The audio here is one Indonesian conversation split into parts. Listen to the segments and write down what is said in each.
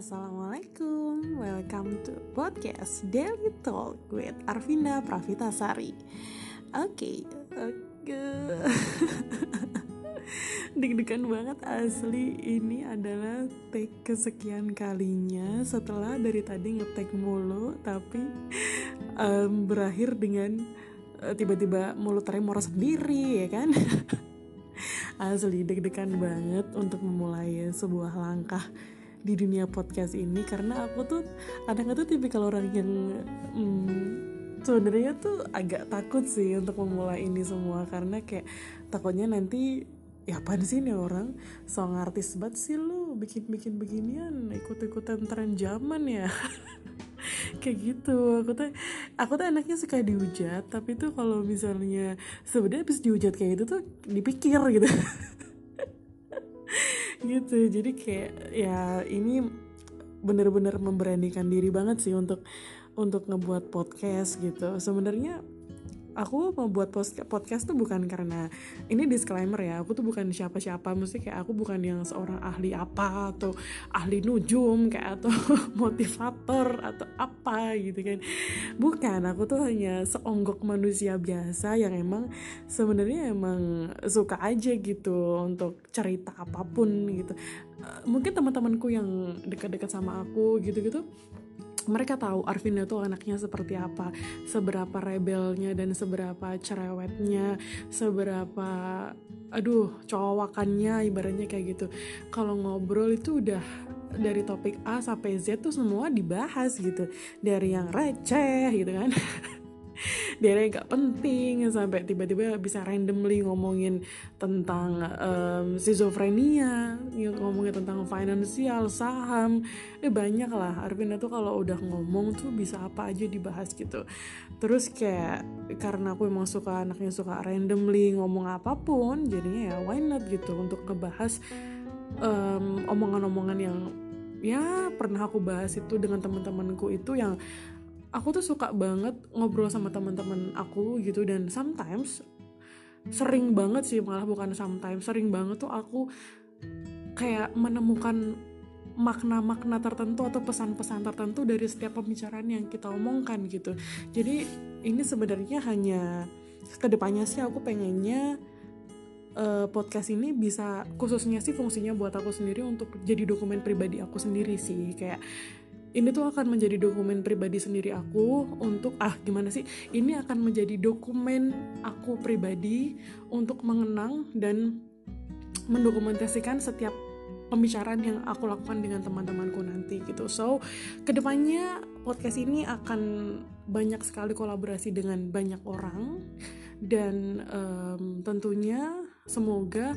Assalamualaikum, welcome to podcast Daily Talk with Arvinda Pravitasari. Oke, oke. Deg-degan banget asli ini adalah take kesekian kalinya setelah dari tadi ngetek mulu tapi um, berakhir dengan uh, tiba-tiba mulut tremor sendiri ya kan asli deg-degan banget untuk memulai sebuah langkah di dunia podcast ini karena aku tuh kadang-kadang tipikal orang yang hmm, sebenarnya tuh agak takut sih untuk memulai ini semua karena kayak takutnya nanti ya apa sih nih orang? Song artis banget sih lu bikin-bikin beginian ikut-ikutan tren zaman ya. Kayak gitu aku tuh aku tuh anaknya suka dihujat tapi tuh kalau misalnya sebenarnya habis dihujat kayak gitu tuh dipikir gitu gitu. Jadi kayak ya ini bener-bener memberanikan diri banget sih untuk untuk ngebuat podcast gitu. Sebenarnya aku membuat podcast tuh bukan karena ini disclaimer ya aku tuh bukan siapa-siapa mesti kayak aku bukan yang seorang ahli apa atau ahli nujum kayak atau motivator atau apa gitu kan. Bukan aku tuh hanya seonggok manusia biasa yang emang sebenarnya emang suka aja gitu untuk cerita apa pun gitu. Mungkin teman-temanku yang dekat-dekat sama aku gitu-gitu mereka tahu Arvinda tuh anaknya seperti apa, seberapa rebelnya dan seberapa cerewetnya, seberapa aduh cowakannya ibaratnya kayak gitu. Kalau ngobrol itu udah dari topik A sampai Z tuh semua dibahas gitu. Dari yang receh gitu kan. dari gak penting sampai tiba-tiba bisa randomly ngomongin tentang um, schizofrenia ngomongin tentang finansial saham. Eh banyak lah. Arvinda tuh kalau udah ngomong tuh bisa apa aja dibahas gitu. Terus kayak karena aku emang suka anaknya suka randomly ngomong apa pun jadinya ya why not gitu untuk ngebahas um, omongan-omongan yang ya pernah aku bahas itu dengan teman-temanku itu yang aku tuh suka banget ngobrol sama teman-teman aku gitu dan sometimes sering banget sih malah bukan sometimes sering banget tuh aku kayak menemukan makna-makna tertentu atau pesan-pesan tertentu dari setiap pembicaraan yang kita omongkan gitu. Jadi ini sebenarnya hanya ke depannya sih aku pengennya uh, podcast ini bisa khususnya sih fungsinya buat aku sendiri untuk jadi dokumen pribadi aku sendiri sih kayak ini tuh akan menjadi dokumen pribadi sendiri aku untuk ah gimana sih? Ini akan menjadi dokumen aku pribadi untuk mengenang dan mendokumentasikan setiap pembicaraan yang aku lakukan dengan teman-temanku nanti gitu. So ke depannya podcast ini akan banyak sekali kolaborasi dengan banyak orang dan um, tentunya semoga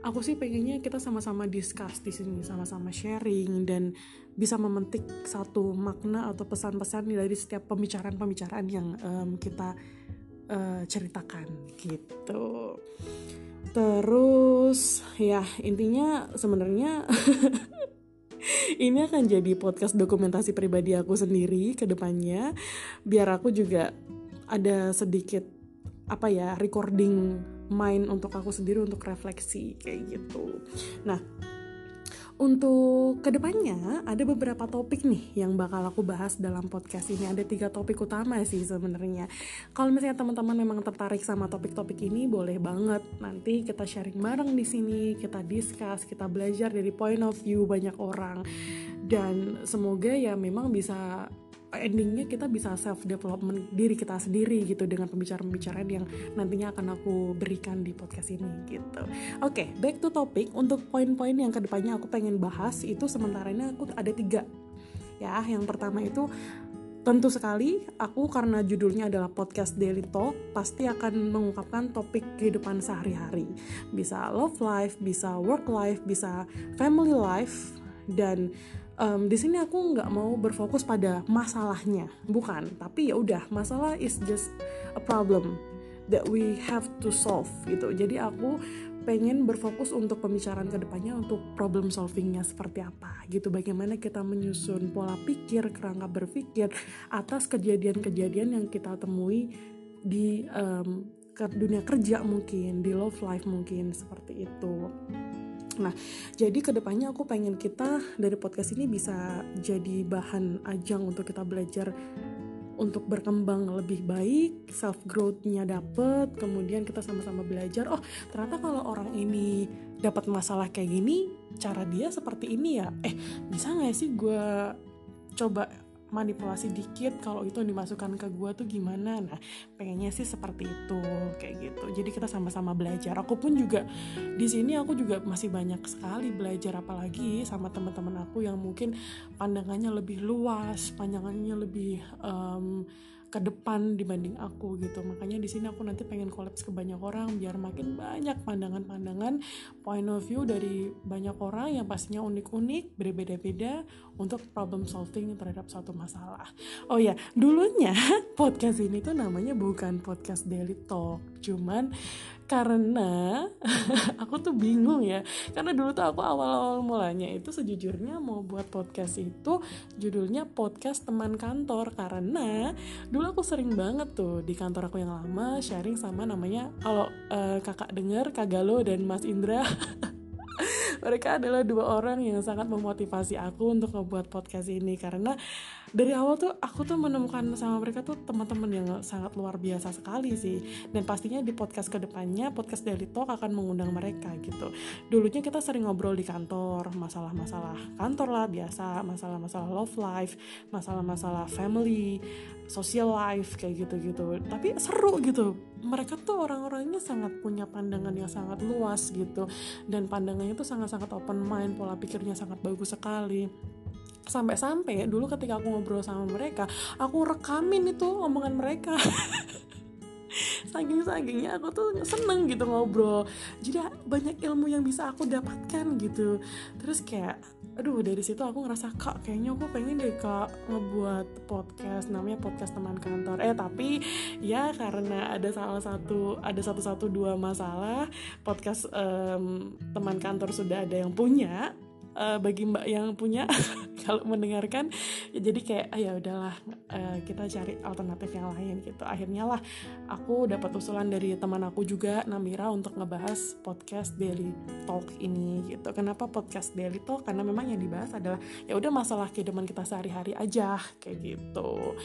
aku sih pengennya kita sama-sama discuss di sini sama-sama sharing dan bisa memetik satu makna atau pesan-pesan dari setiap pembicaraan-pembicaraan yang um, kita uh, ceritakan gitu. Terus ya intinya sebenarnya ini akan jadi podcast dokumentasi pribadi aku sendiri ke depannya biar aku juga ada sedikit apa ya recording mind untuk aku sendiri untuk refleksi kayak gitu. Nah, untuk ke depannya ada beberapa topik nih yang bakal aku bahas dalam podcast ini. Ada tiga topik utama sih sebenarnya. Kalau misalnya teman-teman memang tertarik sama topik-topik ini, boleh banget nanti kita sharing bareng di sini, kita discuss, kita belajar dari point of view banyak orang. Dan semoga ya memang bisa endingnya kita bisa self development diri kita sendiri gitu dengan pembicaraan-pembicaraan yang nantinya akan aku berikan di podcast ini gitu. Oke, okay, back to topic untuk poin-poin yang ke depannya aku pengen bahas itu sementara ini aku ada tiga ya. Yang pertama itu Tentu sekali, aku karena judulnya adalah podcast Daily Talk, pasti akan mengungkapkan topik kehidupan sehari-hari. Bisa love life, bisa work life, bisa family life, dan um, di sini aku nggak mau berfokus pada masalahnya bukan. Tapi ya udah masalah is just a problem that we have to solve gitu. Jadi aku pengen berfokus untuk pembicaraan ke depannya untuk problem solvingnya seperti apa gitu. Bagaimana kita menyusun pola pikir kerangka berpikir atas kejadian-kejadian yang kita temui di um, dunia kerja mungkin di love life mungkin seperti itu Nah, jadi ke depannya aku pengen kita dari podcast ini bisa jadi bahan ajang untuk kita belajar untuk berkembang lebih baik, self growth-nya dapet, kemudian kita sama-sama belajar, oh ternyata kalau orang ini dapat masalah kayak gini, cara dia seperti ini ya, eh bisa nggak sih gue coba manipulasi dikit kalau itu dimasukkan ke gue tuh gimana? Nah pengennya sih seperti itu kayak gitu. Jadi kita sama-sama belajar. Aku pun juga di sini aku juga masih banyak sekali belajar apalagi sama teman-teman aku yang mungkin pandangannya lebih luas pandangannya lebih um, ke depan dibanding aku gitu. Makanya di sini aku nanti pengen kolaps ke banyak orang biar makin banyak pandangan-pandangan point of view dari banyak orang yang pastinya unik-unik berbeda-beda untuk problem solving terhadap suatu masalah. Oh ya dulunya podcast ini tuh namanya bukan podcast daily talk cuman karena aku tuh bingung ya. Karena dulu tuh aku awal-awal mulanya itu sejujurnya mau buat podcast itu judulnya podcast teman kantor. Karena dulu aku sering banget tuh di kantor aku yang lama sharing sama namanya kalau uh, kakak denger Kak Galo dan Mas Indra. Mereka adalah dua orang yang sangat memotivasi aku untuk membuat podcast ini. Karena dari awal tuh aku tuh menemukan sama mereka tuh teman-teman yang sangat luar biasa sekali sih. Dan pastinya di podcast ke depannya podcast Daily Talk akan mengundang mereka gitu. Dulunya kita sering ngobrol di kantor masalah-masalah kantor lah biasa masalah-masalah love life masalah-masalah family social life kayak gitu-gitu. Tapi seru gitu. Mereka tuh orang-orangnya sangat punya pandangan yang sangat luas gitu. Dan pandangannya tuh sangat-sangat open mind pola pikirnya sangat bagus sekali sampai-sampai dulu ketika aku ngobrol sama mereka aku rekamin itu omongan mereka. Saking sakingnya aku tuh seneng gitu ngobrol. Jadi banyak ilmu yang bisa aku dapatkan gitu. Terus kayak aduh dari situ aku ngerasa kak kayaknya aku pengen deh kak ngebuat podcast namanya podcast teman kantor. Eh tapi ya karena ada salah satu ada satu satu dua masalah podcast um, teman kantor sudah ada yang punya uh, bagi mbak yang punya kalau mendengarkan ya jadi kayak ah, ya udahlah uh, kita cari alternatif yang lain gitu. Akhirnya lah aku dapat usulan dari teman aku juga Namira untuk ngebahas podcast Daily Talk ini gitu. Kenapa podcast Daily Talk? Karena memang yang dibahas adalah ya udah masalah kehidupan kita sehari-hari aja kayak gitu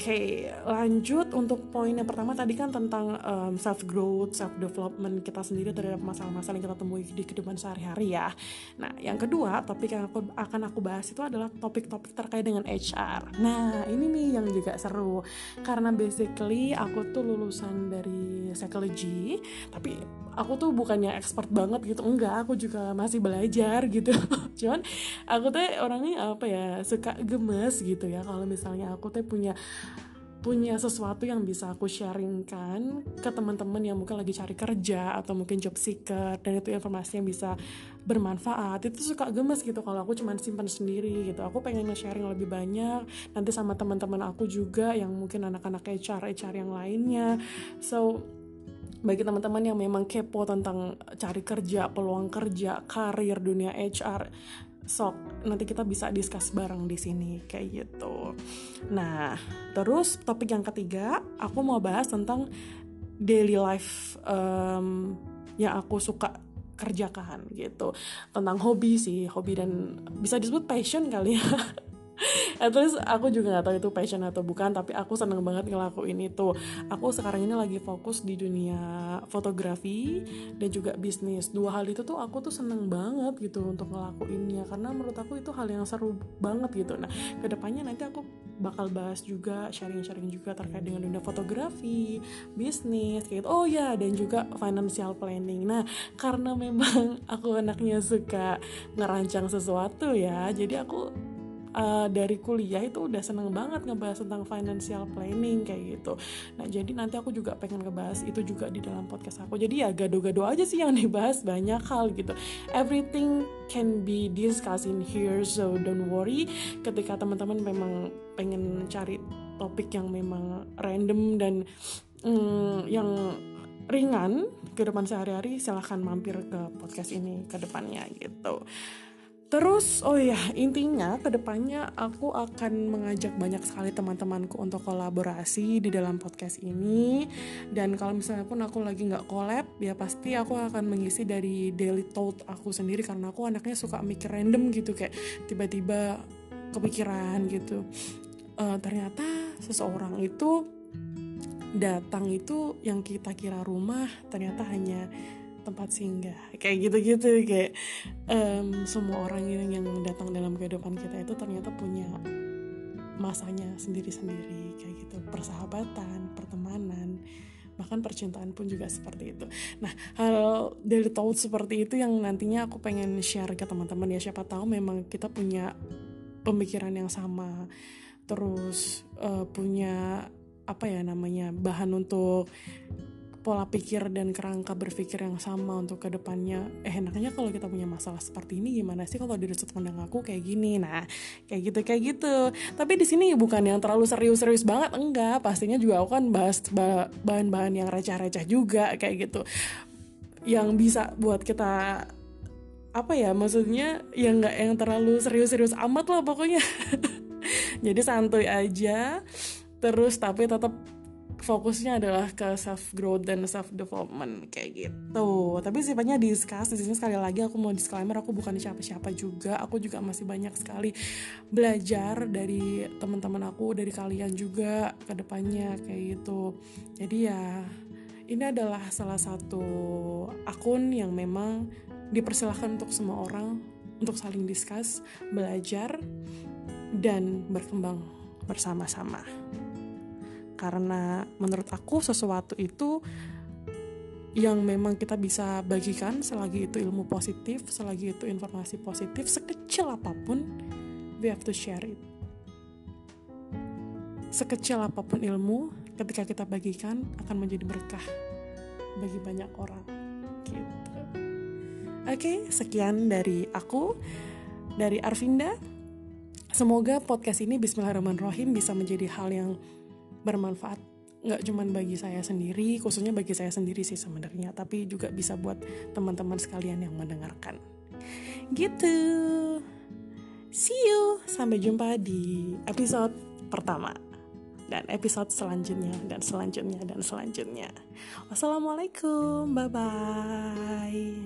Oke, lanjut untuk poin yang pertama tadi kan tentang um, self growth, self development kita sendiri terhadap masalah-masalah yang kita temui di kehidupan sehari-hari ya. Nah, yang kedua topik yang aku akan aku bahas itu adalah topik-topik terkait dengan HR. Nah, ini nih yang juga seru karena basically aku tuh lulusan dari psychology, tapi aku tuh bukannya expert banget gitu, enggak, aku juga masih belajar gitu. Cuman aku tuh orangnya apa ya suka gemes gitu ya kalau misalnya aku tuh punya punya sesuatu yang bisa aku sharingkan ke teman-teman yang mungkin lagi cari kerja atau mungkin job seeker dan itu informasi yang bisa bermanfaat. Itu suka gemes gitu kalau aku cuma simpan sendiri gitu. Aku pengen nge-sharing lebih banyak nanti sama teman-teman aku juga yang mungkin anak-anak HR HR yang lainnya. So bagi teman-teman yang memang kepo tentang cari kerja, peluang kerja, karir dunia HR, sok nanti kita bisa discuss bareng di sini kayak gitu. Nah, terus topik yang ketiga aku mau bahas tentang daily life um, yang aku suka kerjakan gitu tentang hobi sih hobi dan bisa disebut passion kali ya at least aku juga nggak tahu itu passion atau bukan tapi aku seneng banget ngelakuin itu. Aku sekarang ini lagi fokus di dunia fotografi dan juga bisnis. Dua hal itu tuh aku tuh seneng banget gitu untuk ngelakuinnya karena menurut aku itu hal yang seru banget gitu. Nah ke depannya nanti aku bakal bahas juga sharing-sharing juga terkait dengan dunia fotografi bisnis gitu. Oh ya dan juga financial planning. Nah karena memang aku anaknya suka ngerancang sesuatu ya jadi aku uh, dari kuliah itu udah seneng banget ngebahas tentang financial planning kayak gitu. Nah jadi nanti aku juga pengen ngebahas itu juga di dalam podcast aku. Jadi ya gado-gado aja sih yang dibahas banyak hal gitu. Everything can be discussed in here so don't worry. Ketika teman-teman memang pengen cari topik yang memang random dan mm, yang ringan ke depan sehari-hari silahkan mampir ke podcast ini ke depannya gitu Terus, oh ya, intinya ke depannya aku akan mengajak banyak sekali teman-temanku untuk kolaborasi di dalam podcast ini. Dan kalau misalnya pun aku lagi nggak collab, ya pasti aku akan mengisi dari daily thought aku sendiri karena aku anaknya suka mikir random gitu kayak tiba-tiba kepikiran gitu. Uh, ternyata seseorang itu datang itu yang kita kira rumah ternyata hanya tempat singgah. Kayak gitu-gitu kayak um, semua orang yang yang datang dalam kehidupan kita itu ternyata punya masanya sendiri-sendiri kayak gitu. Persahabatan pertemanan bahkan percintaan pun juga seperti itu. Nah hal dari thought seperti itu yang nantinya aku pengen share ke teman-teman ya. Siapa tahu memang kita punya pemikiran yang sama terus uh, punya apa ya namanya bahan untuk pola pikir dan kerangka berpikir yang sama untuk ke depannya. Eh enaknya kalau kita punya masalah seperti ini gimana sih kalau dari sudut pandang aku kayak gini? Nah kayak gitu kayak gitu. Tapi di sini bukan yang terlalu serius-serius banget enggak. Pastinya juga aku kan bahas bahan-bahan yang receh-receh juga kayak gitu. Yang bisa buat kita apa ya maksudnya yang nggak yang terlalu serius-serius amat lah pokoknya. Jadi santuy aja. Terus tapi tetap fokusnya adalah ke self growth dan self development kayak gitu. Tapi sifatnya discuss di sini sekali lagi aku mau disclaimer aku bukan siapa-siapa juga. Aku juga masih banyak sekali belajar dari teman-teman aku, dari kalian juga ke depannya kayak gitu. Jadi ya ini adalah salah satu akun yang memang dipersilahkan untuk semua orang untuk saling discuss, belajar dan berkembang bersama-sama karena menurut aku sesuatu itu yang memang kita bisa bagikan selagi itu ilmu positif, selagi itu informasi positif, sekecil apa pun, we have to share it. Sekecil apa pun ilmu, ketika kita bagikan akan menjadi berkah bagi banyak orang. Gitu. Oke, sekian dari aku, dari Arvinda. Semoga podcast ini Bismillahirrahmanirrahim bisa menjadi hal yang bermanfaat nggak cuma bagi saya sendiri, khususnya bagi saya sendiri sih sebenarnya, tapi juga bisa buat teman-teman sekalian yang mendengarkan. Gitu. See you. Sampai jumpa di episode pertama dan episode selanjutnya dan selanjutnya dan selanjutnya. Wassalamualaikum. Bye bye.